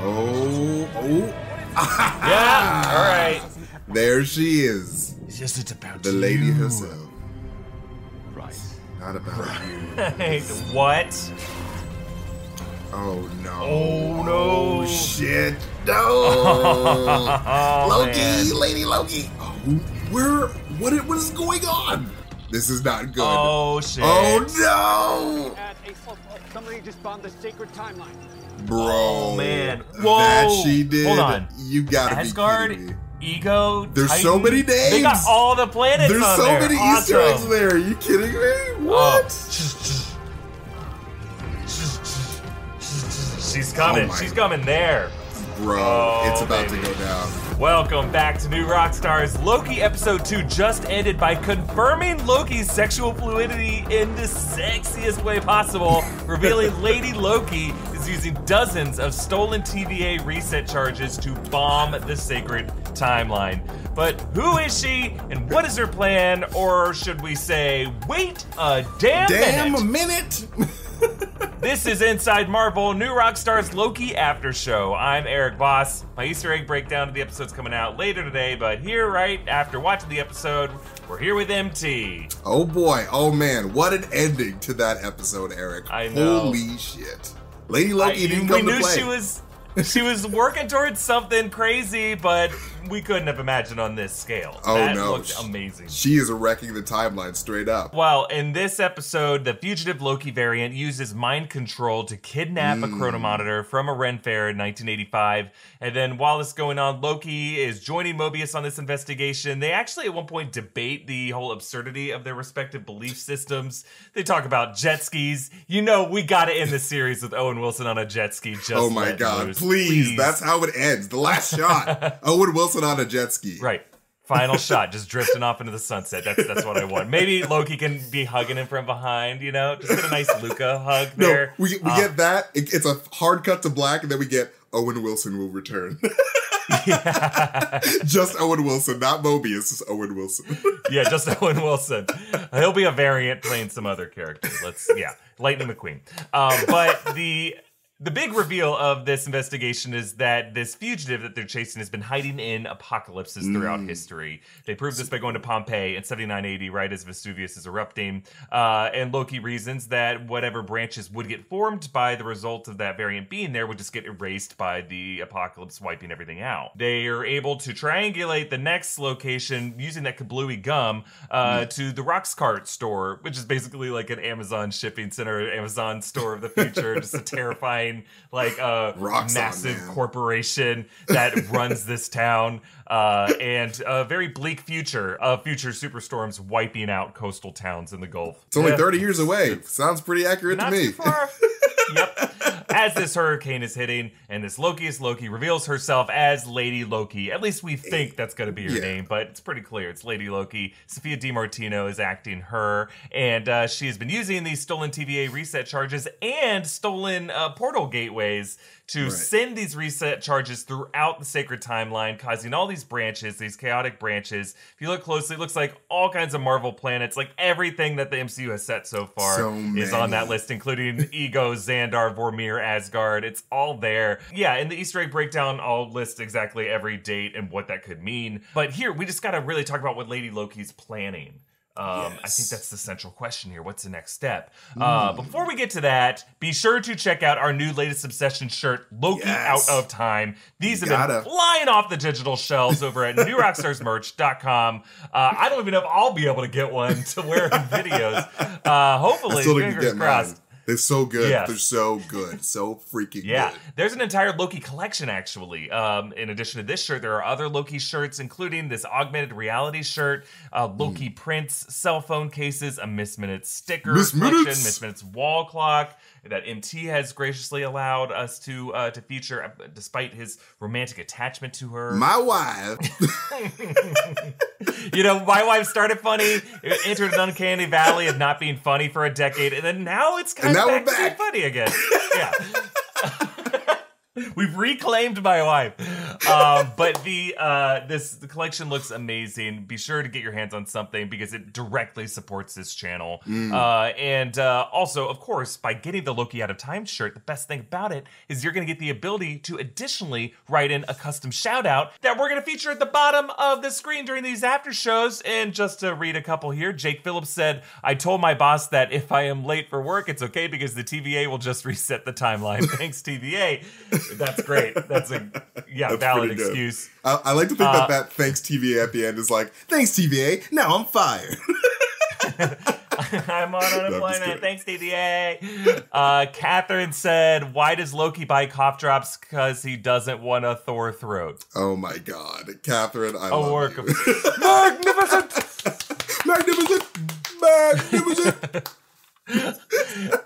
Oh, oh. Yeah. All right. There she is. It's just it's about The lady you. herself. Right. Not about you. Hey, what? Oh no. Oh, no. Oh shit. No. Oh, Loki, man. Lady Loki. Oh, where? What? What is going on? This is not good. Oh, oh shit. Oh At a, oh, oh, somebody just bombed the sacred timeline. Bro. Oh, man. Whoa. That she did. Hold on. You gotta Asgard, be kidding me. Ego. There's Titan. so many names. They got all the planets There's so there. many Easter eggs there. Are you kidding me? Oh. What? She's coming. Oh She's coming there. Bro, Oh, it's about baby. to go down. Welcome back to New Rockstars. Loki episode 2 just ended by confirming Loki's sexual fluidity in the sexiest way possible, revealing Lady Loki is using dozens of stolen TVA reset charges to bomb the sacred timeline. But who is she and what is her plan? Or should we say, wait a damn, Damn minute? a minute. This is Inside Marvel, New Rockstars Loki After Show. I'm Erik Voss. My Easter egg breakdown of the episode's coming out later today, but here, right after watching the episode, we're here with MT. oh boy. Oh man. What an ending to that episode, Erik. I know. Holy shit. Lady I- Loki didn't we come knew to play. she was she was working towards something crazy, but we couldn't have imagined on this scale. Oh, that no. looked amazing. She is wrecking the timeline straight up. Well, in this episode, the fugitive Loki variant uses mind control to kidnap a Hmm. chronomonitor from a Ren Fair in 1985. And then while this is going on, Loki is joining Mobius on this investigation. They actually at one point debate the whole absurdity of their respective belief systems. They talk about jet skis. You know, we got to end the series with Owen Wilson on a jet ski. Just oh my god. loose. Please. That's how it ends. The last shot. Owen Wilson on a jet ski. Right. Final shot, just drifting off into the sunset. That's that's what I want. Maybe Loki can be hugging him from behind, you know? Just get a nice Luca hug No, there. we, we get that. It- it's a hard cut to black, and then we get Owen Wilson will return. just Owen Wilson, not Mobius, just Owen Wilson. yeah, just Owen Wilson. He'll be a variant playing some other character. Let's yeah, Lightning McQueen. Um, but the the big reveal of this investigation is that this fugitive that they're chasing has been hiding in apocalypses throughout history. They prove this by going to Pompeii in 7980, right as Vesuvius is erupting. Uh, and Loki reasons that whatever branches would get formed by the result of that variant being there would just get erased by the apocalypse wiping everything out. They are able to triangulate the next location using that kablooey gum uh, to the Roxxcart store, which is basically like an Amazon shipping center, Amazon store of the future, just a terrifying like uh, Rocks massive man. corporation that runs this town, uh, and a very bleak future of future superstorms wiping out coastal towns in the Gulf. It's only 30 years away. Sounds pretty accurate Not to me. too far. yep. As this hurricane is hitting, and this Lokiest Loki reveals herself as Lady Loki. At least we think that's going to be her Yeah. name, but it's pretty clear. It's Lady Loki. Sophia Di Martino is acting her, and uh, she has been using these stolen TVA reset charges and stolen uh, portal gateways to Right. send these reset charges throughout the sacred timeline, causing all these branches, these chaotic branches. If you look closely, it looks like all kinds of Marvel planets, like everything that the MCU has set so far So is on that list, including Ego, Xandar, Vormir, Asgard. It's all there. Yeah, in the Easter egg breakdown, I'll list exactly every date and what that could mean. But here, we just got to really talk about what Lady Loki's planning. Um, I think that's the central question here. What's the next step? Uh, before we get to that, be sure to check out our new latest obsession shirt, Loki Yes. Out of Time. These have Gotta. been flying off the digital shelves over at newrockstarsmerch.com. Uh, I don't even know if I'll be able to get one to wear in videos. Uh, hopefully, fingers get mine. They're so good. Yes. They're so good. So freaking Yeah, good. there's an entire Loki collection actually. Um, in addition to this shirt, there are other Loki shirts, including this augmented reality shirt, uh, Loki prints, cell phone cases, a Miss Minutes sticker Miss Minutes. Miss Minutes wall clock that MT has graciously allowed us to uh, to feature, uh, despite his romantic attachment to her. My wife. you know, my wife started funny, entered an uncanny valley of not being funny for a decade, and then now it's kind And of back, back. funny again. Yeah. We've reclaimed my wife. um, but the uh, this the collection looks amazing. Be sure to get your hands on something because it directly supports this channel. Uh, and uh, also, of course, by getting the Loki out of time shirt, the best thing about it is you're going to get the ability to additionally write in a custom shout out that we're going to feature at the bottom of the screen during these after shows. And just to read a couple here, Jake Phillips said, "I told my boss that if I am late for work, it's okay because the TVA will just reset the timeline. Thanks, TVA. That's great. That's a yeah That's valid excuse. I, I like to think Uh, that that thanks TVA at the end is like, thanks TVA, now I'm fired. I'm on unemployment. kidding. Thanks, TVA. Uh, Catherine said, "Why does Loki buy cough drops? Because he doesn't want a Thor throat." oh my god. Catherine, I A love work you. of magnificent. Magnificent! Magnificent!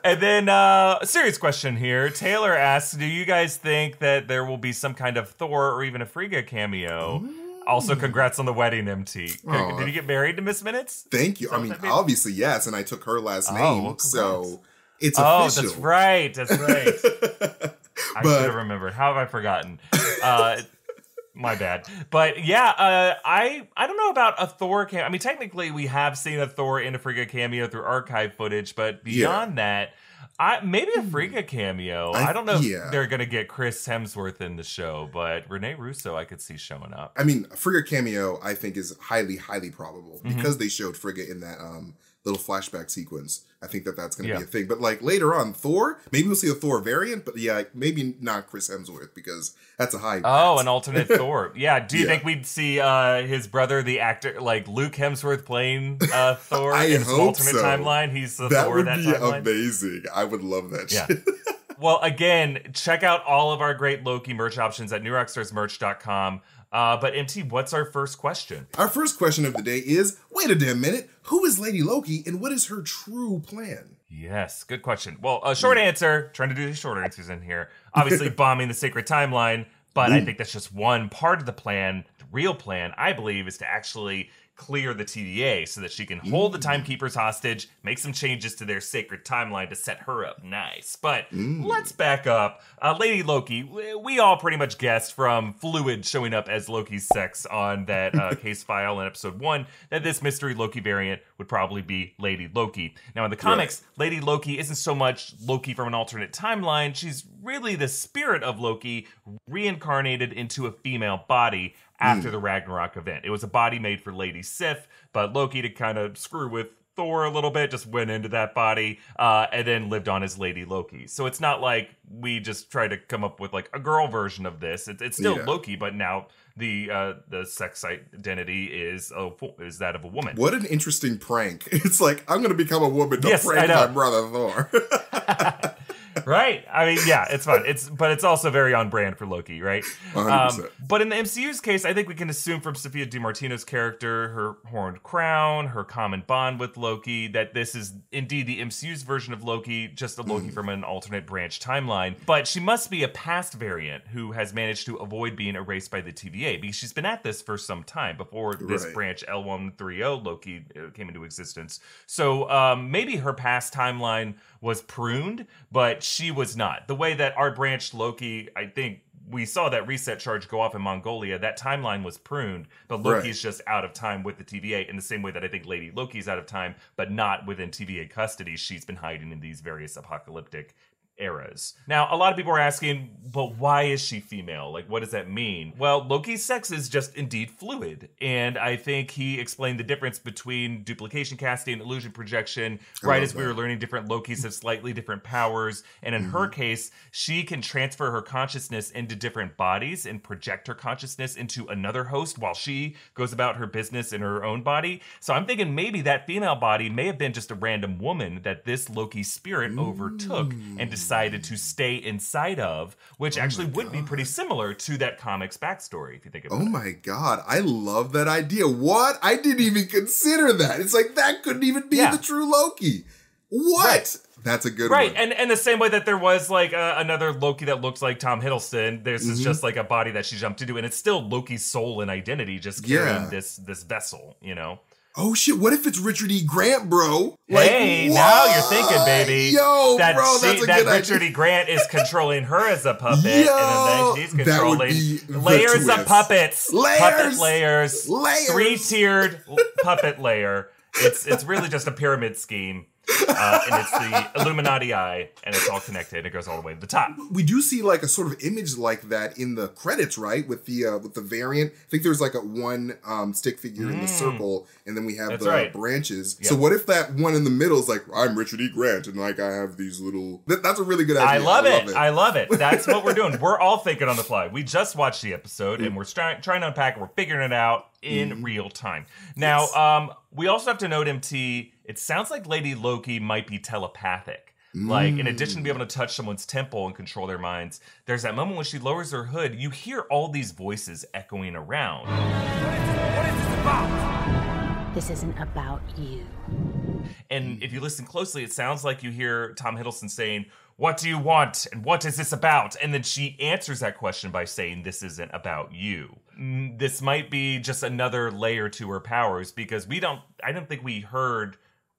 And then, uh, a serious question here. Taylor asks, "Do you guys think that there will be some kind of Thor or even a Frigga cameo?" Also, congrats on the wedding, MT. Aw. Did you get married to Miss Minutes? Thank you. I mean, obviously, yes, and I took her last Oh, name, well, so congrats. it's Oh, official. that's right. That's right. I But- should have remembered. How have I forgotten? Uh, my bad. But yeah, uh, I I don't know about a Thor cameo. I mean, technically, we have seen a Thor in a Frigga cameo through archive footage, but beyond that. I, maybe a Frigga cameo. I, I- don't know if they're gonna get Chris Hemsworth in the show, but Rene Russo I could see showing up. I mean, a Frigga cameo, I think, is highly, highly probable Mm-hmm. because they showed Frigga in that um, little flashback sequence. I think that that's going to Yeah. be a thing. But like later on, Thor, maybe we'll see a Thor variant, but yeah, maybe not Chris Hemsworth because that's a high. Oh, an alternate Thor. Yeah. Do you Yeah. think we'd see uh, his brother, the actor, like Luke Hemsworth, playing uh, Thor I in hope alternate so. timeline? He's the that Thor would that be timeline. amazing. I would love that Yeah. shit. Well, again, check out all of our great Loki merch options at newrockstarsmerch.com. Uh, but MT, what's our first question? Our first question of the day is wait a damn minute. Who is Lady Loki and what is her true plan? Yes, good question. Well, a short answer, trying to do the short answers in here. Obviously, bombing the sacred timeline, but I think that's just one part of the plan. The real plan, I believe, is to actually clear the TVA so that she can hold the timekeepers hostage, make some changes to their sacred timeline to set her up nice. But let's back up. Uh, Lady Loki, we, we all pretty much guessed from Fluid showing up as Loki's sex on that uh, case file in episode one that this mystery Loki variant would probably be Lady Loki. Now, in the comics, Lady Loki isn't so much Loki from an alternate timeline. She's really the spirit of Loki reincarnated into a female body after the Ragnarok event. It was a body made for Lady Sif, but Loki to kind of screw with Thor a little bit just went into that body uh, and then lived on as Lady Loki. So it's not like we just tried to come up with like a girl version of this. It's, it's still Yeah. Loki, but now the uh, the sex identity is a, is that of a woman. What an interesting prank. It's like, I'm going to become a woman to Yes, prank my brother Thor. right? I mean, yeah, it's fun. It's but it's also very on brand for Loki, right? 100%. but in the MCU's case, I think we can assume from Sophia Di Martino's character, her horned crown, her common bond with Loki, that this is indeed the MCU's version of Loki, just a Mm. Loki from an alternate branch timeline. But she must be a past variant who has managed to avoid being erased by the TVA because she's been at this for some time before this Right. branch L130 Loki uh, came into existence. So um, maybe her past timeline was pruned, but she was not. The way that our branch Loki, I think we saw that reset charge go off in Mongolia, that timeline was pruned, but Loki's Right. just out of time with the TVA in the same way that I think Lady Loki's out of time, but not within TVA custody. She's been hiding in these various apocalyptic eras. Now, a lot of people are asking, but why is she female? Like, what does that mean? Well, Loki's sex is just indeed fluid. And I think he explained the difference between duplication casting, illusion projection, right love as we were learning different Lokis have slightly different powers. And in her mm-hmm. case, she can transfer her consciousness into different bodies and project her consciousness into another host while she goes about her business in her own body. So I'm thinking maybe that female body may have been just a random woman that this Loki spirit overtook and decided to stay inside of, which actually would be pretty similar to that comic's backstory if you think about Oh it. Oh my god, I love that idea. What? I didn't even consider that. It's like that couldn't even be Yeah. the true Loki. What? Right. That's a good Right, one. and and the same way that there was like uh, another Loki that looks like Tom Hiddleston, this Mm-hmm. is just like a body that she jumped into, and it's still Loki's soul and identity, just carrying Yeah. this this vessel, you know. Oh shit! What if it's Richard E. Grant, bro? hey, now you're thinking, baby. Yo, that bro, she- that's a that good Richard idea. E. Grant is controlling her as a puppet, Yo, and then she's controlling layers of puppets, Layers. puppet layers, Layers. three tiered puppet layer. It's it's really just a pyramid scheme, uh, and it's the Illuminati eye, and it's all connected. It goes all the way to the top. we do see like a sort of image like that in the credits, right? With the uh, with the variant. I think there's like a one um, stick figure in the circle, and then we have Mm. That's the right. branches. Yeah. So what if that one in the middle is like I'm Richard E. Grant, and like I have these little. That, that's a really good idea. I idea. love, it. I love it. That's what we're doing. We're all thinking on the fly. We just watched the episode and we're try- trying to unpack. it. We're figuring it out in real time. Now, Yes. um, we also have to note, MT. It sounds like Lady Loki might be telepathic. Like, in addition to being able to touch someone's temple and control their minds, there's that moment when she lowers her hood. You hear all these voices echoing around. What is, what is this about? This isn't about you. And if you listen closely, it sounds like you hear Tom Hiddleston saying, What do you want? And what is this about? And then she answers that question by saying, This isn't about you. This might be just another layer to her powers because we don't, I don't think we heard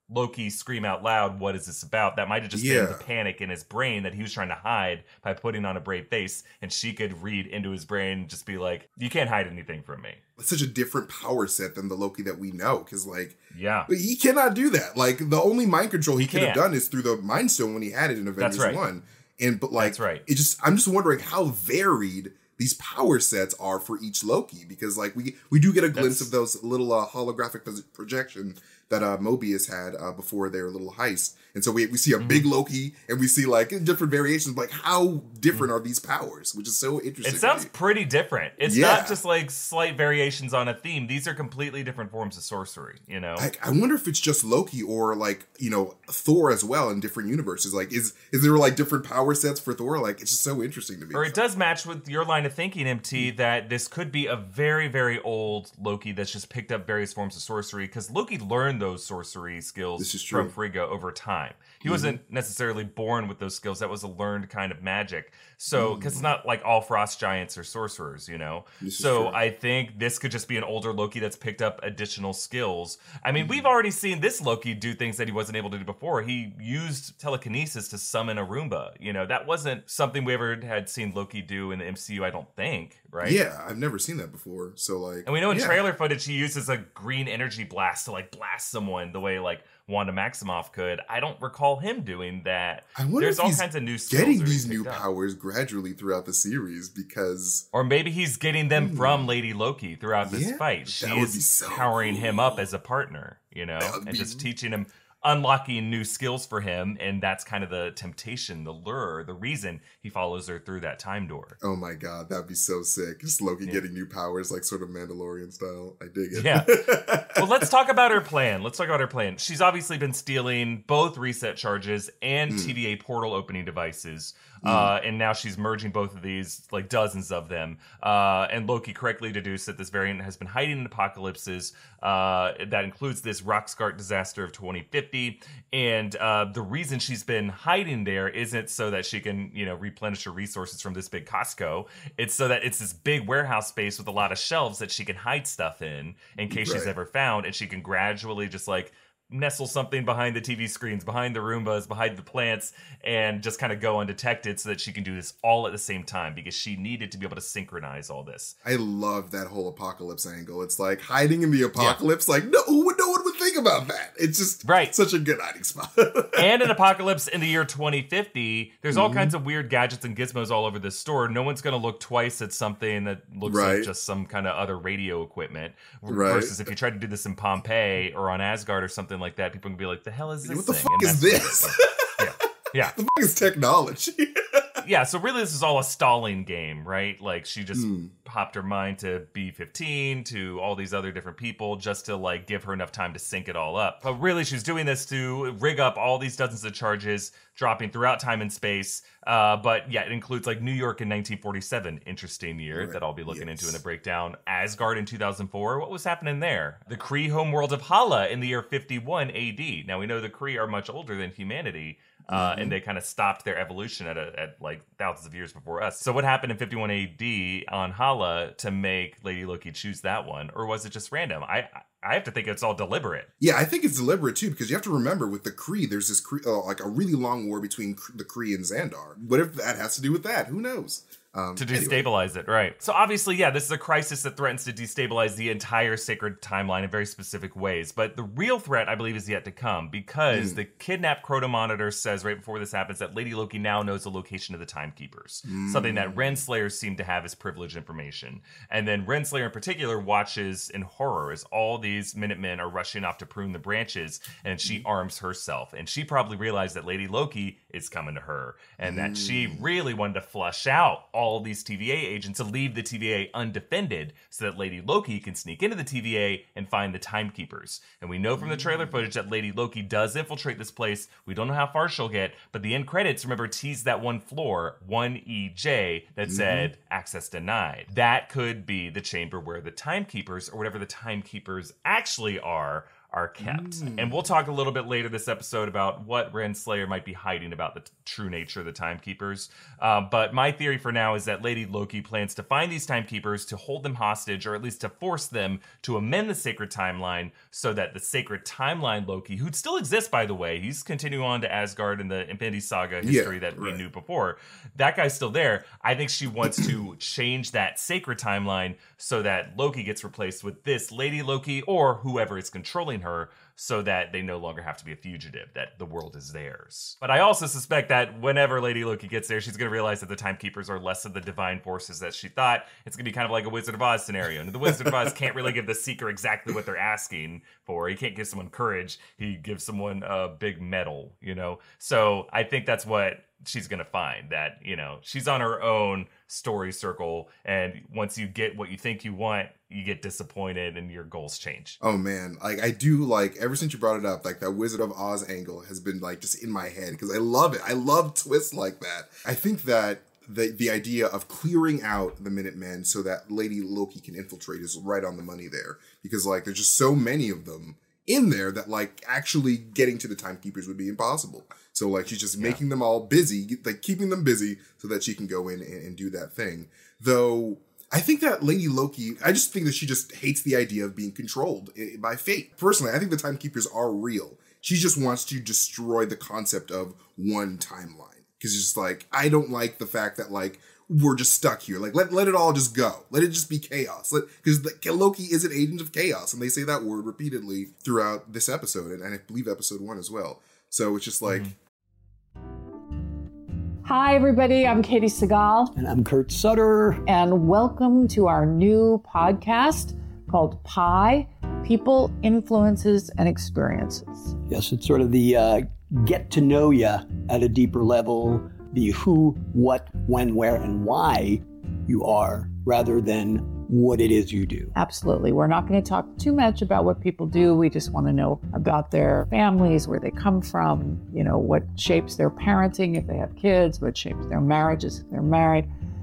Loki scream out loud, What is this about? That might have just Yeah. been the panic in his brain that he was trying to hide by putting on a brave face. And she could read into his brain and just be like, You can't hide anything from me. It's such a different power set than the Loki that we know, because like Yeah. he cannot do that. Like the only mind control he, He could have done is through the Mind Stone when he had it in Avengers right. One. And but like That's right. it just I'm just wondering how varied these power sets are for each Loki because like we we do get a glimpse That's- of those little uh, holographic projection that uh, Mobius had uh, before their little heist, and so we we see a Mm-hmm. big Loki and we see like different variations. Like how different are these powers? Which is so interesting. Mm. It sounds pretty different. It's Yeah. not just like slight variations on a theme. These are completely different forms of sorcery, you know? I, I wonder if it's just Loki or like you know Thor as well in different universes. Like, is is there like different power sets for Thor? Like, it's just so interesting to me. or it does match with your line of thinking, MT, Mm. that this could be a very, very old Loki that's just picked up various forms of sorcery because Loki learned those sorcery skills from. Mm-hmm. Frigga over time. He wasn't necessarily born with those skills. That was a learned kind of magic. So, because it's not like all frost giants or sorcerers, you know? Mm. This so. I think this could just be an older Loki that's picked up additional skills. I mean, Mm-hmm. we've already seen this Loki do things that he wasn't able to do before. He used telekinesis to summon a Roomba. You know, that wasn't something we ever had seen Loki do in the MCU, I don't think, right? Yeah, I've never seen that before. So like, And we know in yeah. trailer footage he uses a green energy blast to like blast someone the way like Wanda Maximoff could. I don't recall him doing that. I wonder There's if all he's kinds of new skills getting these new powers gradually throughout the series because Or maybe he's getting them from Lady Loki throughout this Hmm. Yeah, fight. She that would be is so powering him up as a partner, you know, and be- just teaching him, unlocking new skills for him. And that's kind of the temptation, the lure, the reason he follows her through that time door. oh my god, that'd be so sick. Just Loki getting new powers, like sort of Mandalorian style. I dig it. Yeah. well, let's talk about her plan. Let's talk about her plan. She's obviously been stealing both reset charges and Hmm. TVA portal opening devices. Uh, and now she's merging both of these, like dozens of them. Uh, and Loki correctly deduced that this variant has been hiding in apocalypses. Uh, that includes this Roxxcart disaster of 2050. And uh, the reason she's been hiding there isn't so that she can, you know, replenish her resources from this big Costco. It's so that it's this big warehouse space with a lot of shelves that she can hide stuff in in case she's ever found. And she can gradually just like nestle something behind the TV screens, behind the Roombas, behind the plants, and just kind of go undetected so that she can do this all at the same time because she needed to be able to synchronize all this. I love that whole apocalypse angle. It's like hiding in the apocalypse. Like no, who would- no think about that. It's just Right. such a good hiding spot. and an apocalypse in the year 2050, there's Mm-hmm. all kinds of weird gadgets and gizmos all over this store. No one's going to look twice at something that looks Right. like just some kind of other radio equipment. Right. Versus if you tried to do this in Pompeii or on Asgard or something like that, people can be like, "The hell is this what the thing?" fuck And is this? Yeah, yeah. the fuck is technology? yeah, so really this is all a stalling game, right? Like she just Hmm. popped her mind to B15 to all these other different people just to like give her enough time to sync it all up. But really she's doing this to rig up all these dozens of charges dropping throughout time and space. Uh, but yeah, it includes like New York in 1947, interesting year Right, that I'll be looking into in yes. the breakdown. Asgard in 2004, what was happening there? The Kree homeworld of Hala in the year 51 AD. Now we know the Kree are much older than humanity uh, Mm-hmm. and they kind of stopped their evolution at, a, at like thousands of years before us. So what happened in 51 AD on Hala to make Lady Loki choose that one, or was it just random? I I have to think it's all deliberate. Yeah, I think it's deliberate too because you have to remember with the Kree, there's this Kree, uh, like a really long war between the Kree and Xandar. What if that has to do with that? Who knows? Um, to anyway. destabilize it, right? So obviously, yeah, this is a crisis that threatens to destabilize the entire sacred timeline in very specific ways. But the real threat, I believe, is yet to come because Hmm. the kidnapped Crota monitor says right before this happens that Lady Loki now knows the location of the timekeepers, something Hmm. that Renslayer seemed to have as privileged information. And then Renslayer in particular watches in horror as all these Minutemen are rushing off to prune the branches, and she Hmm. arms herself. And she probably realized that Lady Loki is coming to her, and that she Hmm. really wanted to flush out all these TVA agents to leave the TVA undefended so that Lady Loki can sneak into the TVA and find the timekeepers. And we know from the trailer mm. footage that Lady Loki does infiltrate this place. We don't know how far she'll get, but the end credits, remember, teased that one floor, 1EJ, that mm-hmm. said access denied. That could be the chamber where the timekeepers, or whatever the timekeepers actually are, are kept. And we'll talk a little bit later this episode about what Renslayer might be hiding about the t- true nature of the timekeepers. Uh, but my theory for now is that Lady Loki plans to find these timekeepers to hold them hostage, or at least to force them to amend the sacred timeline so that the sacred timeline Loki, who still exists by the way, he's continuing on to Asgard in the Infinity Saga history that we knew before. That guy's still there. I think she wants to change that sacred timeline so that Loki gets replaced with this Lady Loki or whoever is controlling her so that they no longer have to be a fugitive, that the world is theirs. But I also suspect that whenever Lady Loki gets there, she's going to realize that the timekeepers are less of the divine forces that she thought. It's going to be kind of like a Wizard of Oz scenario. And the Wizard of Oz can't really give the seeker exactly what they're asking for. He can't give someone courage, he gives someone a big medal, you know? So I think that's what she's going to find that, you know, she's on her own story circle. And once you get what you think you want, you get disappointed and your goals change. Oh man, like I do like ever since you brought it up, like that Wizard of Oz angle has been like just in my head because I love it. I love twists like that. I think that the the idea of clearing out the Minutemen so that Lady Loki can infiltrate is right on the money there because like there's just so many of them in there that like actually getting to the timekeepers would be impossible. So like she's just making them all busy, like keeping them busy so that she can go in and, and do that thing. Though I think that Lady Loki, I just think that she just hates the idea of being controlled eh, eh, by fate. Personally, I think the timekeepers are real. She just wants to destroy the concept of one timeline. Because it's just like, I don't like the fact that like we're just stuck here. Like let let it all just go. Let it just be chaos. Let because Loki is an agent of chaos, and they say that word repeatedly throughout this episode, and, and I believe episode one as well. So it's just like Hi, everybody. I'm Katey Sagal, And I'm Kurt Sutter. and welcome to our new podcast called Pi People, Influences, and Experiences. Yes, it's sort of the uh, get to know you at a deeper level, the who, what, when, where, and why you are, rather than what it is you do. Absolutely. We're not going to talk too much about what people do. We just want to know about their families, where they come from, you know, what shapes their parenting if they have kids, what shapes their marriages if they're married.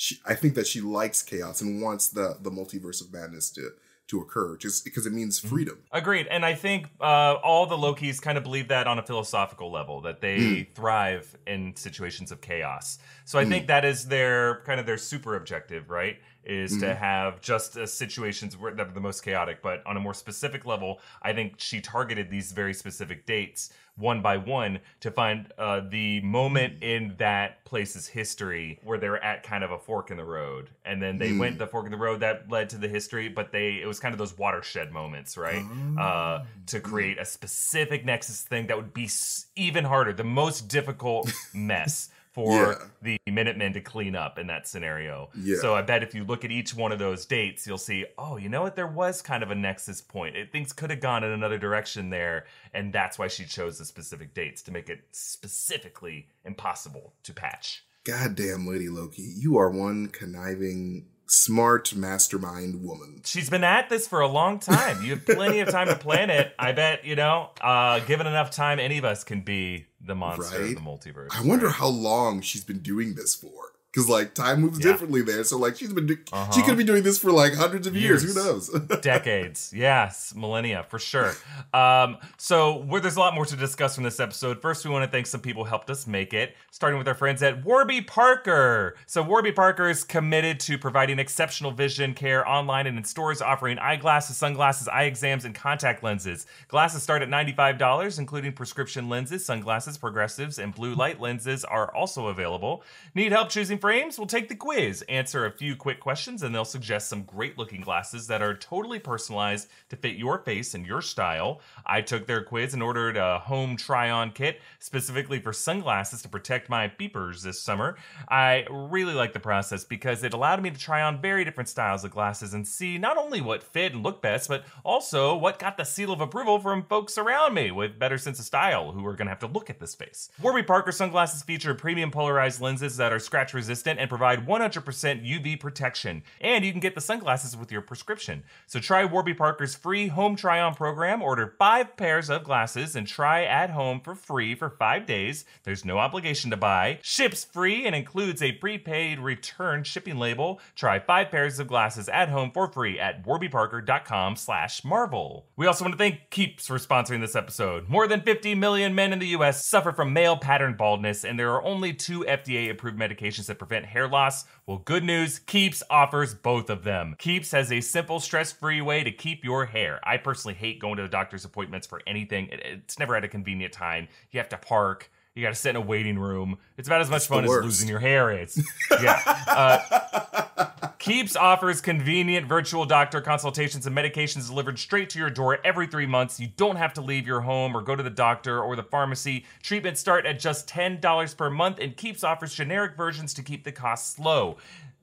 She, I think that she likes chaos and wants the the multiverse of madness to to occur, just because it means mhm. freedom. Agreed. And I think uh, all the Lokis kind of believe that on a philosophical level, that they hmm. thrive in situations of chaos. So I hmm. think that is their kind of their super objective, right? Is to have just uh, situations where, that are the most chaotic. But on a more specific level, I think she targeted these very specific dates one by one to find uh, the moment in that place's history where they're at kind of a fork in the road, and then they went the fork in the road that led to the history. But they it was kind of those watershed moments, right? Uh, to create a specific nexus thing that would be even harder, the most difficult mess. For the Minutemen to clean up in that scenario. Yeah. So I bet if you look at each one of those dates, you'll see, oh, you know what? There was kind of a nexus point. It, things could have gone in another direction there. And that's why she chose the specific dates to make it specifically impossible to patch. goddamn Lady Loki, you are one conniving, smart mastermind woman. She's been at this for a long time. You have plenty of time to plan it. I bet, you know, uh, given enough time, any of us can be the monster Right? of the multiverse. I wonder right? how long she's been doing this for. Because like time moves Yeah. differently there, so like she's been do- she Uh-huh. could be doing this for like hundreds of years. Years. Who knows? decades yes millennia for sure um, so where there's a lot more to discuss from this episode first we want to thank some people who helped us make it starting with our friends at warby parker so warby parker is committed to providing exceptional vision care online and in stores offering eyeglasses sunglasses eye exams and contact lenses glasses start at $95 including prescription lenses sunglasses progressives and blue light lenses are also available need help choosing frames we'll take the quiz answer a few quick questions and they'll suggest some great looking glasses that are totally personalized to fit your face and your style. I took their quiz and ordered a home try on kit specifically for sunglasses to protect my beepers this summer. I really like the process because it allowed me to try on very different styles of glasses and see not only what fit and looked best, but also what got the seal of approval from folks around me with better sense of style who are going to have to look at this face. Warby Parker sunglasses feature premium polarized lenses that are scratch resistant and provide 100% UV protection. And you can get the sunglasses with your prescription. So try Warby Parker's free home try on program. Order five pairs of glasses and try at home for free for five days. There's no obligation to buy. Ships free and includes a prepaid return shipping label. Try five pairs of glasses at home for free at warbyparker.com slash marvel. We also want to thank Keeps for sponsoring this episode. More than 50 million men in the US suffer from male pattern baldness, and there are only two FDA approved medications that prevent hair loss. Well, good news, Keeps offers both of them. Keeps has a simple, stress free way to keep your hair. I personally hate going to the doctor's appointments for anything, it's never at a convenient time. You have to park. You got to sit in a waiting room. It's about as much It's fun as losing your hair is. Yeah. Uh, Keeps offers convenient virtual doctor consultations and medications delivered straight to your door every three months. You don't have to leave your home or go to the doctor or the pharmacy. Treatments start at just $10 per month, and Keeps offers generic versions to keep the costs low.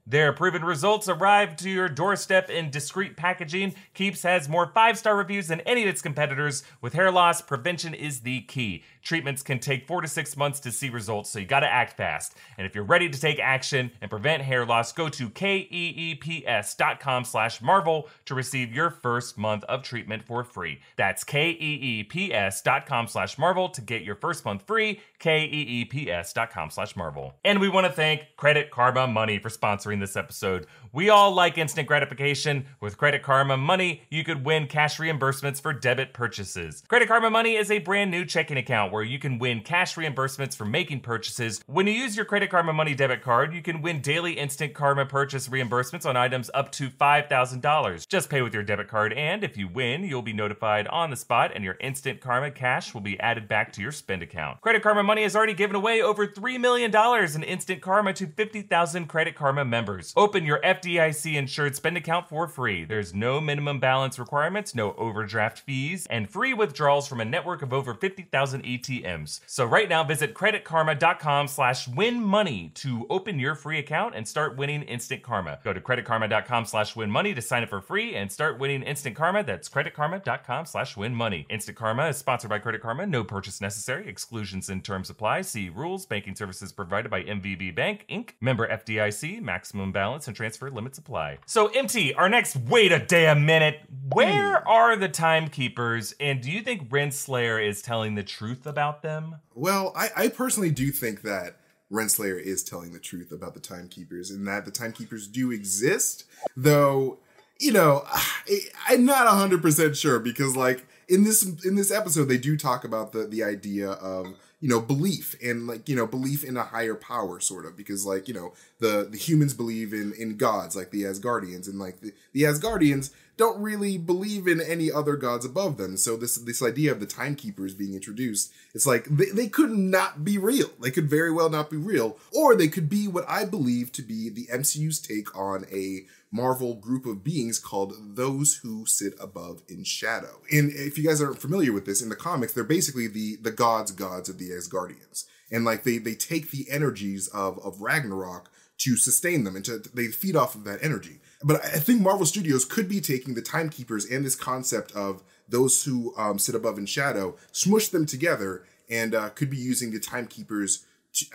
Their proven results arrive to your doorstep in discreet packaging. Keeps has more five star reviews than any of its competitors. With hair loss, prevention is the key. Treatments can take four to six months to see results, so you gotta act fast. And if you're ready to take action and prevent hair loss, go to keeps.com slash marvel to receive your first month of treatment for free. That's keeps.com slash marvel to get your first month free. Keeps.com slash marvel. And we want to thank Credit Karma Money for sponsoring this episode. We all like instant gratification. With Credit Karma Money, you could win cash reimbursements for debit purchases. Credit Karma Money is a brand new checking account where you can win cash reimbursements for making purchases. When you use your Credit Karma Money debit card, you can win daily instant Karma purchase reimbursements on items up to $5,000. Just pay with your debit card, and if you win, you'll be notified on the spot, and your instant Karma cash will be added back to your spend account. Credit Karma Money has already given away over $3 million in instant Karma to 50,000 Credit Karma members. Open your FDIC insured spend account for free. There's no minimum balance requirements, no overdraft fees, and free withdrawals from a network of over 50,000 ATMs. So right now, visit creditkarma.com slash win money to open your free account and start winning instant karma. Go to creditkarma.com slash win money to sign up for free and start winning instant karma. That's creditkarma.com slash win money. Instant Karma is sponsored by Credit Karma. No purchase necessary. Exclusions and terms apply. See rules. Banking services provided by MVB Bank, Inc. Member FDIC. Maximum balance and transfer limits apply. So, MT, our next wait a damn minute. Where hmm. are the timekeepers? And do you think Renslayer is telling the truth about them? Well, I, I personally do think that Renslayer is telling the truth about the timekeepers and that the timekeepers do exist, though, you know, I, I'm not 100% sure because like in this in this episode they do talk about the the idea of you know belief and like you know belief in a higher power sort of because like you know the the humans believe in in gods like the Asgardians and like the, the Asgardians don't really believe in any other gods above them so this this idea of the timekeepers being introduced it's like they, they could not be real they could very well not be real or they could be what I believe to be the MCU's take on a Marvel group of beings called those who sit above in shadow. And if you guys aren't familiar with this, in the comics, they're basically the the gods gods of the Asgardians. And like they they take the energies of of Ragnarok to sustain them and to they feed off of that energy. But I think Marvel Studios could be taking the timekeepers and this concept of those who um, sit above in shadow, smush them together, and uh, could be using the timekeepers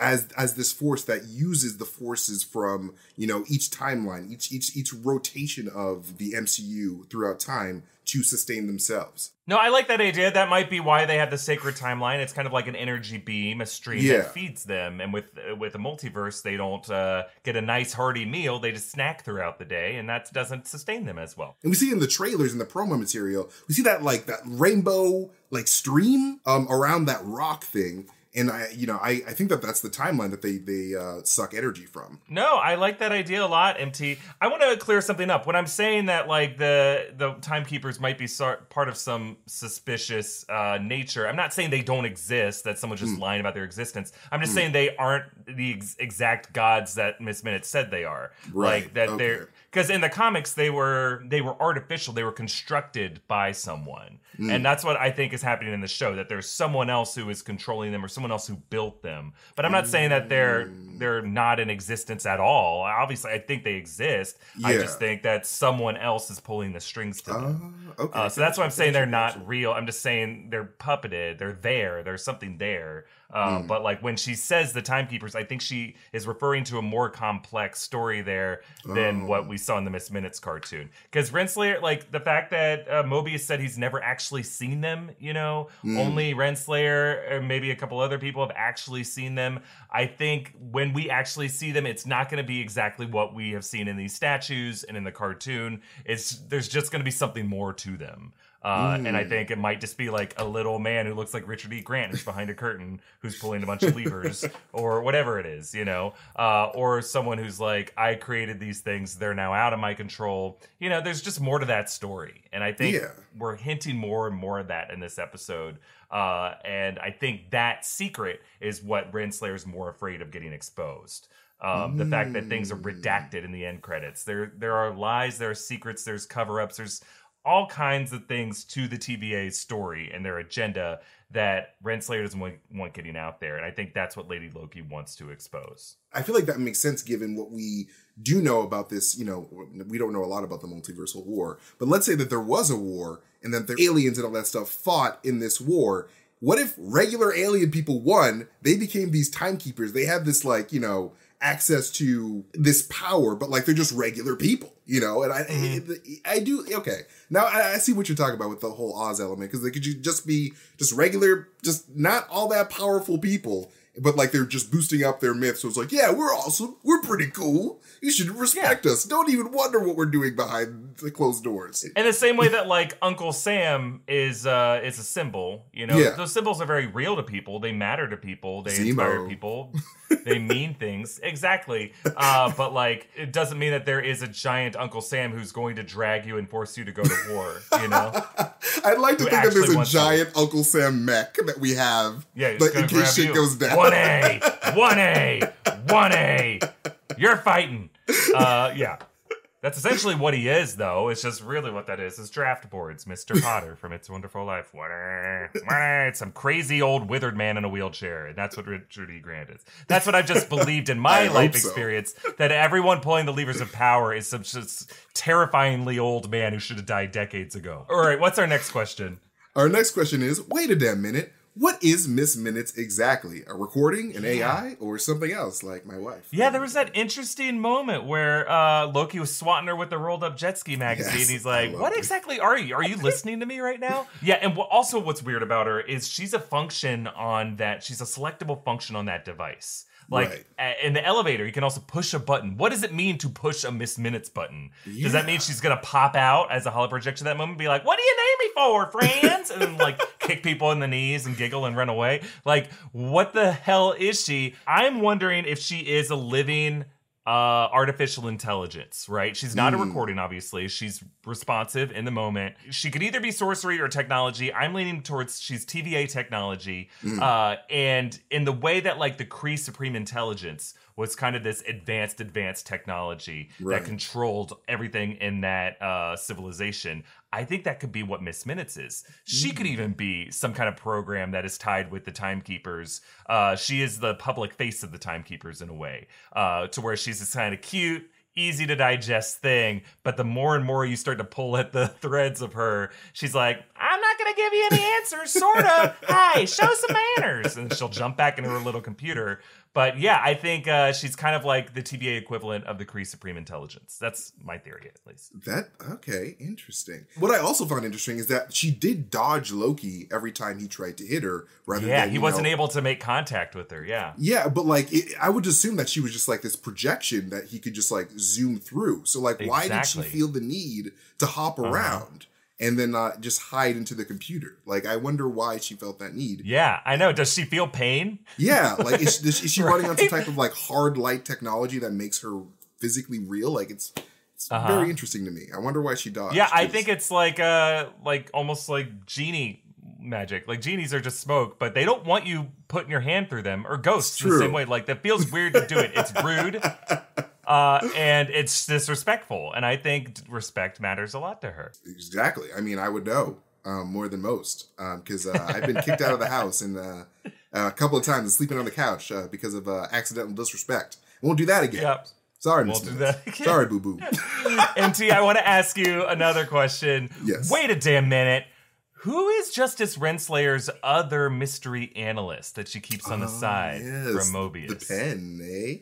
as as this force that uses the forces from you know each timeline, each each each rotation of the MCU throughout time to sustain themselves. No, I like that idea. That might be why they have the sacred timeline. It's kind of like an energy beam, a stream Yeah. that feeds them. And with with a multiverse, they don't uh, get a nice hearty meal. They just snack throughout the day, and that doesn't sustain them as well. And we see in the trailers and the promo material, we see that like that rainbow like stream um around that rock thing. And I, you know, I, I think that that's the timeline that they they uh, suck energy from. No, I like that idea a lot, MT. I want to clear something up. When I'm saying that, like the the timekeepers might be part of some suspicious uh, nature, I'm not saying they don't exist. That someone's just lying about their existence. I'm just saying they aren't the ex- exact gods that Miss Minute said they are. Right, Like that okay. they're because in the comics they were they were artificial. They were constructed by someone, and that's what I think is happening in the show. That there's someone else who is controlling them or someone else who built them. But I'm not saying that they're they're not in existence at all. Obviously, I think they exist. I just think that someone else is pulling the strings to them. Uh, okay. Uh, so that's why I'm saying they're not real. I'm just saying they're puppeted. They're there. There's something there. Hmm. Um, But like when she says the timekeepers, I think she is referring to a more complex story there than Oh. what we saw in the Miss Minutes cartoon. Because Renslayer, like the fact that uh, Mobius said he's never actually seen them, you know, Hmm. only Renslayer and maybe a couple other people have actually seen them. I think when we actually see them, it's not going to be exactly what we have seen in these statues and in the cartoon. It's there's just going to be something more to them. Uh, And I think it might just be like a little man who looks like Richard E. Grant who's behind a curtain who's pulling a bunch of levers or whatever it is, you know, uh, or someone who's like, I created these things, they're now out of my control. You know, there's just more to that story. And I think Yeah. we're hinting more and more of that in this episode. Uh, and I think that secret is what Renslayer's more afraid of getting exposed. Um, the fact that things are redacted in the end credits. There, there are lies, there are secrets, there's cover-ups, there's all kinds of things to the TVA's story and their agenda that Renslayer doesn't want, want getting out there. And I think that's what Lady Loki wants to expose. I feel like that makes sense given what we do know about this. You know, we don't know a lot about the multiversal war, but let's say that there was a war and that the aliens and all that stuff fought in this war. What if regular alien people won? They became these timekeepers. They have this like you know access to this power, but like they're just regular people, you know. And I, mm-hmm. I, do okay. Now I, I see what you're talking about with the whole Oz element because they could just be just regular, just not all that powerful people, but like they're just boosting up their myth. So it's like, yeah, we're awesome. We're pretty cool. You should respect yeah. us. Don't even wonder what we're doing behind the closed doors. In the same way that like Uncle Sam is uh is a symbol, you know, yeah. those symbols are very real to people. They matter to people. They Zemo. inspire people. they mean things exactly. Uh, but like, it doesn't mean that there is a giant Uncle Sam who's going to drag you and force you to go to war. You know, I'd like to Who think that there's a giant to... Uncle Sam mech that we have. Yeah, but in case shit goes down. 1A, 1A, 1A. You're fighting. Uh, yeah. That's essentially what he is, though. It's just really what that is. Is draft boards, Mr. Potter from It's a Wonderful Life. It's some crazy old withered man in a wheelchair, and that's what Richard E. Grant is. That's what I've just believed in my life so. experience. That everyone pulling the levers of power is some just terrifyingly old man who should have died decades ago. All right, what's our next question? Our next question is: Wait a damn minute. What is Miss Minutes exactly? A recording, an AI, or something else like my wife? Yeah, there was that interesting moment where uh, Loki was swatting her with the rolled up jet ski magazine. Yes, He's like, "What it. exactly are you? Are you listening to me right now?" Yeah, and wh- also what's weird about her is she's a function on that. She's a selectable function on that device. Like Right. in the elevator, you can also push a button. What does it mean to push a Miss Minutes button? Does that mean she's gonna pop out as a hollow projection that moment, be like, "What do you name me for, friends?" and then like kick people in the knees and giggle and run away? Like, what the hell is she? I'm wondering if she is a living uh artificial intelligence right? She's not a recording obviously. She's responsive in the moment. She could either be sorcery or technology. I'm leaning towards she's tva technology. Uh and in the way that like the kree supreme intelligence was kind of this advanced advanced technology Right. that controlled everything in that uh civilization i think that could be what miss minutes is she could even be some kind of program that is tied with the timekeepers uh she is the public face of the timekeepers in a way uh to where she's this kind of cute easy to digest thing but the more and more you start to pull at the threads of her she's like i'm not gonna gonna give you any answers, sort of. Hi, show some manners, and she'll jump back into her little computer. But yeah, I think uh, she's kind of like the TVA equivalent of the Kree Supreme Intelligence. That's my theory, at least. That okay, interesting. What I also found interesting is that she did dodge Loki every time he tried to hit her, rather Yeah, than he wasn't know- able to make contact with her. Yeah. Yeah, but like it, I would assume that she was just like this projection that he could just like zoom through. So like, why did she feel the need to hop Uh-huh. And then uh, just hide into the computer? Like, I wonder why she felt that need. Yeah, I know. Does she feel pain? Yeah, like is, is she running on some type of like hard light technology that makes her physically real? Like, it's it's Uh-huh. very interesting to me. I wonder why she dodged. Yeah, I think it's like uh like almost like genie magic. Like genies are just smoke, but they don't want you putting your hand through them or ghosts the same way. Like that feels weird to do it. It's rude. Uh, and it's disrespectful, and I think respect matters a lot to her. Exactly. I mean, I would know um, more than most because uh, I've been kicked out of the house and uh, a couple of times and sleeping on the couch uh, because of uh, accidental disrespect. Won't do that again. Yep. Sorry, Won't Miss do Minutes. that again. Sorry, boo boo. MT, I want to ask you another question. Yes. Wait a damn minute. Who is Justice Renslayer's other mystery analyst that she keeps on the side Yes, from Mobius? The pen, eh?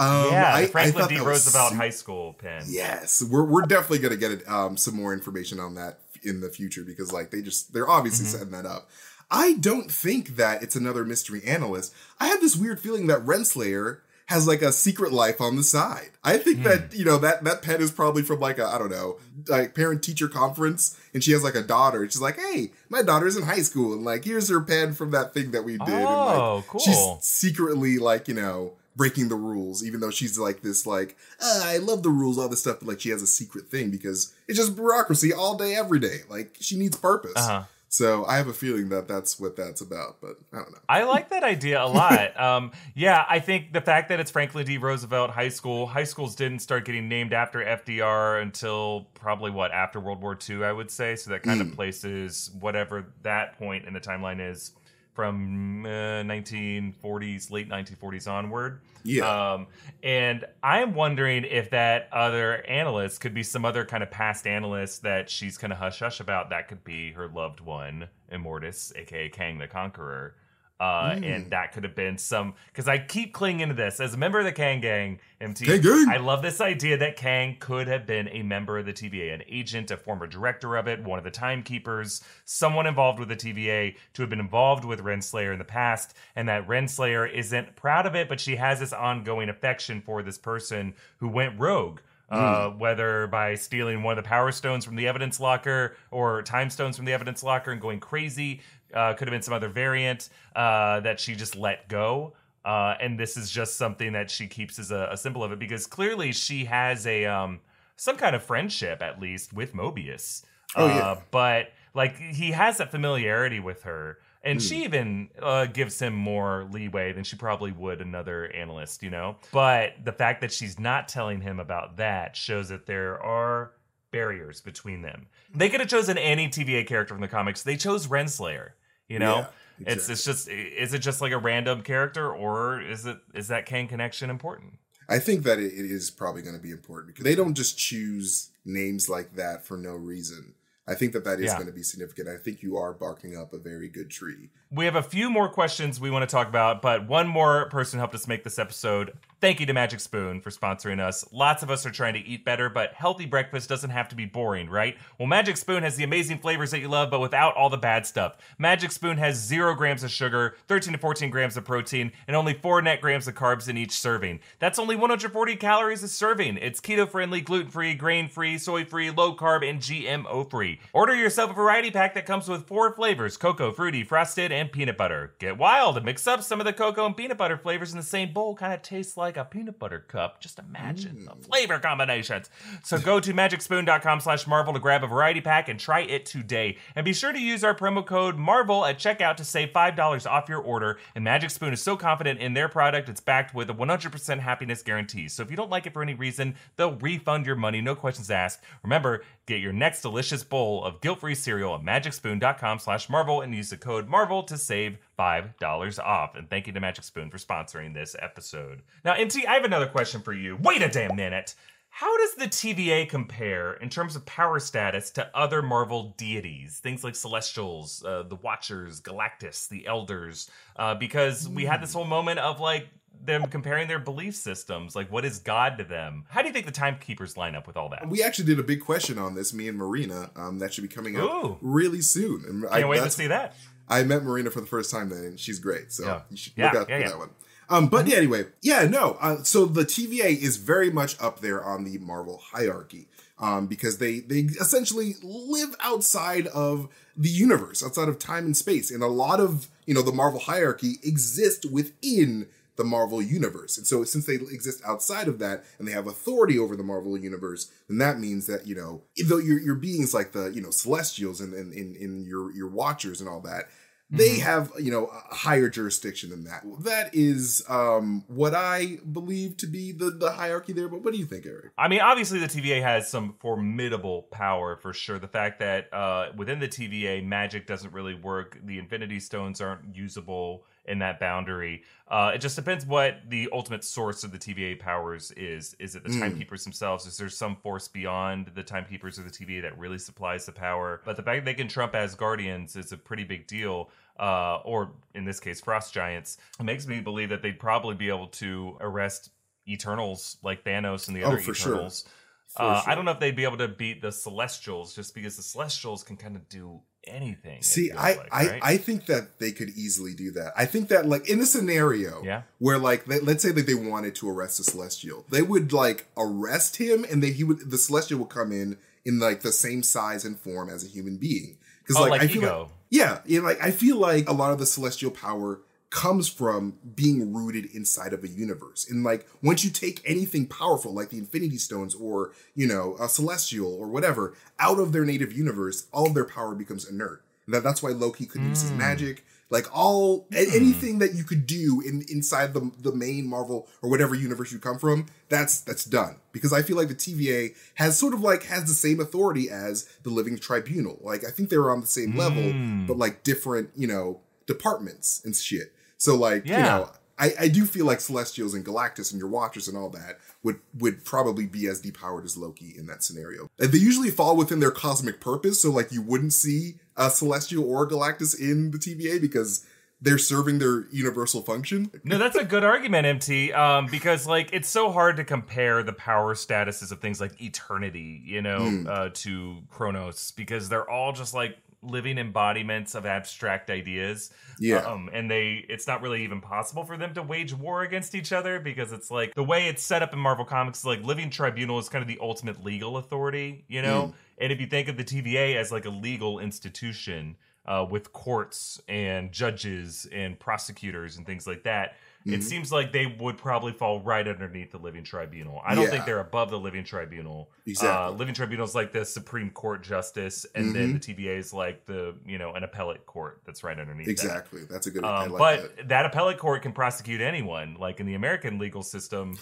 Um, yeah, I- I Franklin thought D. Roosevelt High School pen. Yes, we're we're definitely gonna get um, some more information on that in the future because like they just they're obviously Mm-hmm. setting that up. I don't think that it's another mystery analyst. I have this weird feeling that Renslayer has like a secret life on the side. I think Hmm. that you know that that pen is probably from like a I don't know like parent teacher conference, and she has like a daughter. and She's like, hey, my daughter's in high school, and like here's her pen from that thing that we did. and, Oh, like, cool. She's secretly like you know breaking the rules even though she's like this like "Ah, i love the rules all this stuff but like she has a secret thing because it's just bureaucracy all day every day like she needs purpose Uh-huh. So i have a feeling that that's what that's about but i don't know I like that idea a lot. um, yeah, I think the fact that it's Franklin D. Roosevelt High School, high schools didn't start getting named after FDR until probably what after World War II, I would say. So that kind Hmm. of places whatever that point in the timeline is from uh, 1940s, late 1940s onward. Yeah. Um, and I'm wondering if that other analyst could be some other kind of past analyst that she's kind of hush hush about. That could be her loved one, Immortus, aka Kang the Conqueror. Uh, Hmm. And that could have been some because I keep clinging to this as a member of the Kang Gang. MT, Kang! I love this idea that Kang could have been a member of the TVA, an agent, a former director of it, one of the timekeepers, someone involved with the TVA to have been involved with Renslayer in the past, and that Renslayer isn't proud of it, but she has this ongoing affection for this person who went rogue. Uh, whether by stealing one of the power stones from the evidence locker or time stones from the evidence locker and going crazy, uh, could have been some other variant uh, that she just let go. Uh, and this is just something that she keeps as a, a symbol of it because clearly she has a um, some kind of friendship at least with Mobius. Oh, uh, yeah. but like he has that familiarity with her, and she even uh, gives him more leeway than she probably would another analyst, you know. But the fact that she's not telling him about that shows that there are barriers between them. They could have chosen any TVA character from the comics. They chose Renslayer. You know, Yeah, it's it's just is it just like a random character or is it is that Kang connection important? i think that it, it is probably going to be important because they don't just choose names like that for no reason i think that that is Yeah. going to be significant i think you are barking up a very good tree We have a few more questions we want to talk about, but one more person helped us make this episode. Thank you to Magic Spoon for sponsoring us. Lots of us are trying to eat better, but healthy breakfast doesn't have to be boring, right? Well, Magic Spoon has the amazing flavors that you love, but without all the bad stuff. Magic Spoon has zero grams of sugar, 13 to 14 grams of protein, and only four net grams of carbs in each serving. That's only 140 calories a serving. It's keto friendly, gluten free, grain free, soy free, low carb, and GMO free. Order yourself a variety pack that comes with four flavors cocoa, fruity, frosted, and peanut butter. Get wild and mix up some of the cocoa and peanut butter flavors in the same bowl. Kind of tastes like a peanut butter cup. Just imagine the mm. flavor combinations. So go to magicspoon.com slash Marvel to grab a variety pack and try it today. And be sure to use our promo code MARVEL at checkout to save $5 off your order. And Magic Spoon is so confident in their product, it's backed with a 100% happiness guarantee. So if you don't like it for any reason, they'll refund your money, no questions asked. Remember, get your next delicious bowl of guilt-free cereal at magicspoon.com slash Marvel and use the code MARVEL to save $5 off. And thank you to Magic Spoon for sponsoring this episode. Now, MT, I have another question for you. Wait a damn minute. How does the TVA compare in terms of power status to other Marvel deities? Things like Celestials, uh, the Watchers, Galactus, the Elders. Uh, because we had this whole moment of like them comparing their belief systems. Like, what is God to them? How do you think the Timekeepers line up with all that? We actually did a big question on this, me and Marina. Um, that should be coming out Ooh. really soon. And I, Can't wait to see that. I met Marina for the first time then, and she's great. So Yeah. you should Yeah, look out yeah, for that one. Um, but yeah, anyway, yeah, no. Uh, so the TVA is very much up there on the Marvel hierarchy um, because they they essentially live outside of the universe, outside of time and space, and a lot of you know the Marvel hierarchy exist within the Marvel universe. And so since they exist outside of that and they have authority over the Marvel universe, then that means that, you know, though your your beings like the, you know, celestials and and in, in your your watchers and all that, they have, you know, a higher jurisdiction than that. That is um what I believe to be the the hierarchy there, but what do you think, Erik? I mean, obviously, the TVA has some formidable power for sure. The fact that uh, within the TVA, magic doesn't really work, the Infinity Stones aren't usable in that boundary. Uh, it just depends what the ultimate source of the TVA powers is. Is it the Mm. Timekeepers themselves? Is there some force beyond the Timekeepers or the TVA that really supplies the power? But the fact that they can trump as Guardians is a pretty big deal. Uh, or in this case, Frost Giants. It makes me believe that they'd probably be able to arrest Eternals like Thanos and the Oh, other for sure. Eternals. For Uh, sure. I don't know if they'd be able to beat the Celestials just because the Celestials can kind of do anything. See, I like, I, right? I think that they could easily do that. I think that like in a scenario Yeah. where like let, let's say that they wanted to arrest the celestial, they would like arrest him, and then he would the celestial would come in in like the same size and form as a human being. Because Oh, like, like I feel like yeah, you know, like I feel like a lot of the celestial power comes from being rooted inside of a universe. And like once you take anything powerful like the Infinity Stones or, you know, a celestial or whatever out of their native universe, all of their power becomes inert. And that, that's why Loki could use his hmm. magic. Like all a- hmm. anything that you could do in inside the the main Marvel or whatever universe you come from, that's that's done. Because I feel like the TVA has sort of like has the same authority as the Living Tribunal. Like I think they were on the same level, hmm. but like different, you know, departments and shit. So like, you know, I, I do feel like Celestials and Galactus and your Watchers and all that would would probably be as depowered as Loki in that scenario. And they usually fall within their cosmic purpose, so like you wouldn't see a Celestial or Galactus in the TVA because they're serving their universal function. No, that's a good argument, MT. Um, because like it's so hard to compare the power statuses of things like eternity, you know, Hmm. uh, to Chronos, because they're all just like living embodiments of abstract ideas. Yeah. Um, and they, it's not really even possible for them to wage war against each other because it's like the way it's set up in Marvel Comics, is like Living Tribunal is kind of the ultimate legal authority, you know. Hmm. And if you think of the TVA as like a legal institution uh, with courts and judges and prosecutors and things like that, Mm-hmm. it seems like they would probably fall right underneath the Living Tribunal. I don't Yeah. think they're above the Living Tribunal. Exactly. Uh, Living Tribunal is like the Supreme Court justice, and then the TVA is like the you know an appellate court that's right underneath. that. Exactly. That's a good Um, like but that. that. appellate court can prosecute anyone. Like in the American legal system,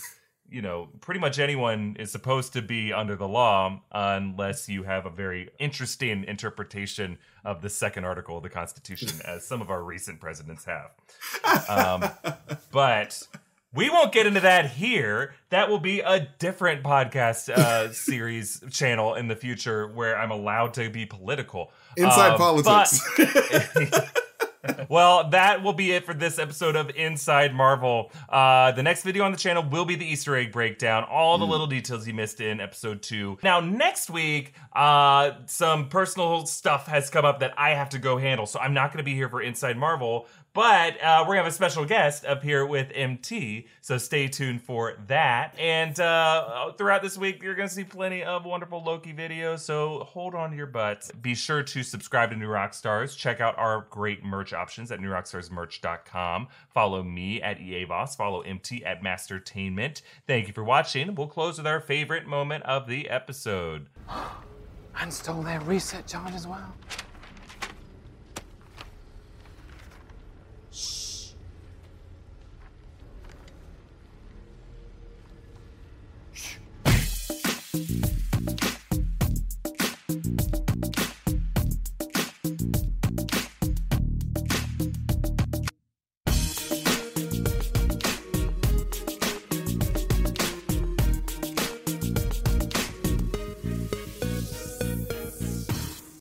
you know, pretty much anyone is supposed to be under the law unless you have a very interesting interpretation of the second article of the Constitution, as some of our recent presidents have. Um, but. We won't get into that here. That will be a different podcast uh, series channel in the future where I'm allowed to be political. Inside Uh, politics. but- well, that will be it for this episode of Inside Marvel. Uh, the next video on the channel will be the Easter egg breakdown, all the little details you missed in episode two. Now, next week, uh, some personal stuff has come up that I have to go handle, so I'm not going to be here for Inside Marvel. But uh, we're gonna have a special guest up here with MT, so stay tuned for that. And uh, throughout this week, you're gonna see plenty of wonderful Loki videos. So hold on to your butts. Be sure to subscribe to New Rockstars. Check out our great merch options at newrockstarsmerch.com. Follow me at EAVOS. Follow MT at Mastertainment. Thank you for watching. We'll close with our favorite moment of the episode. And stole their research on as well.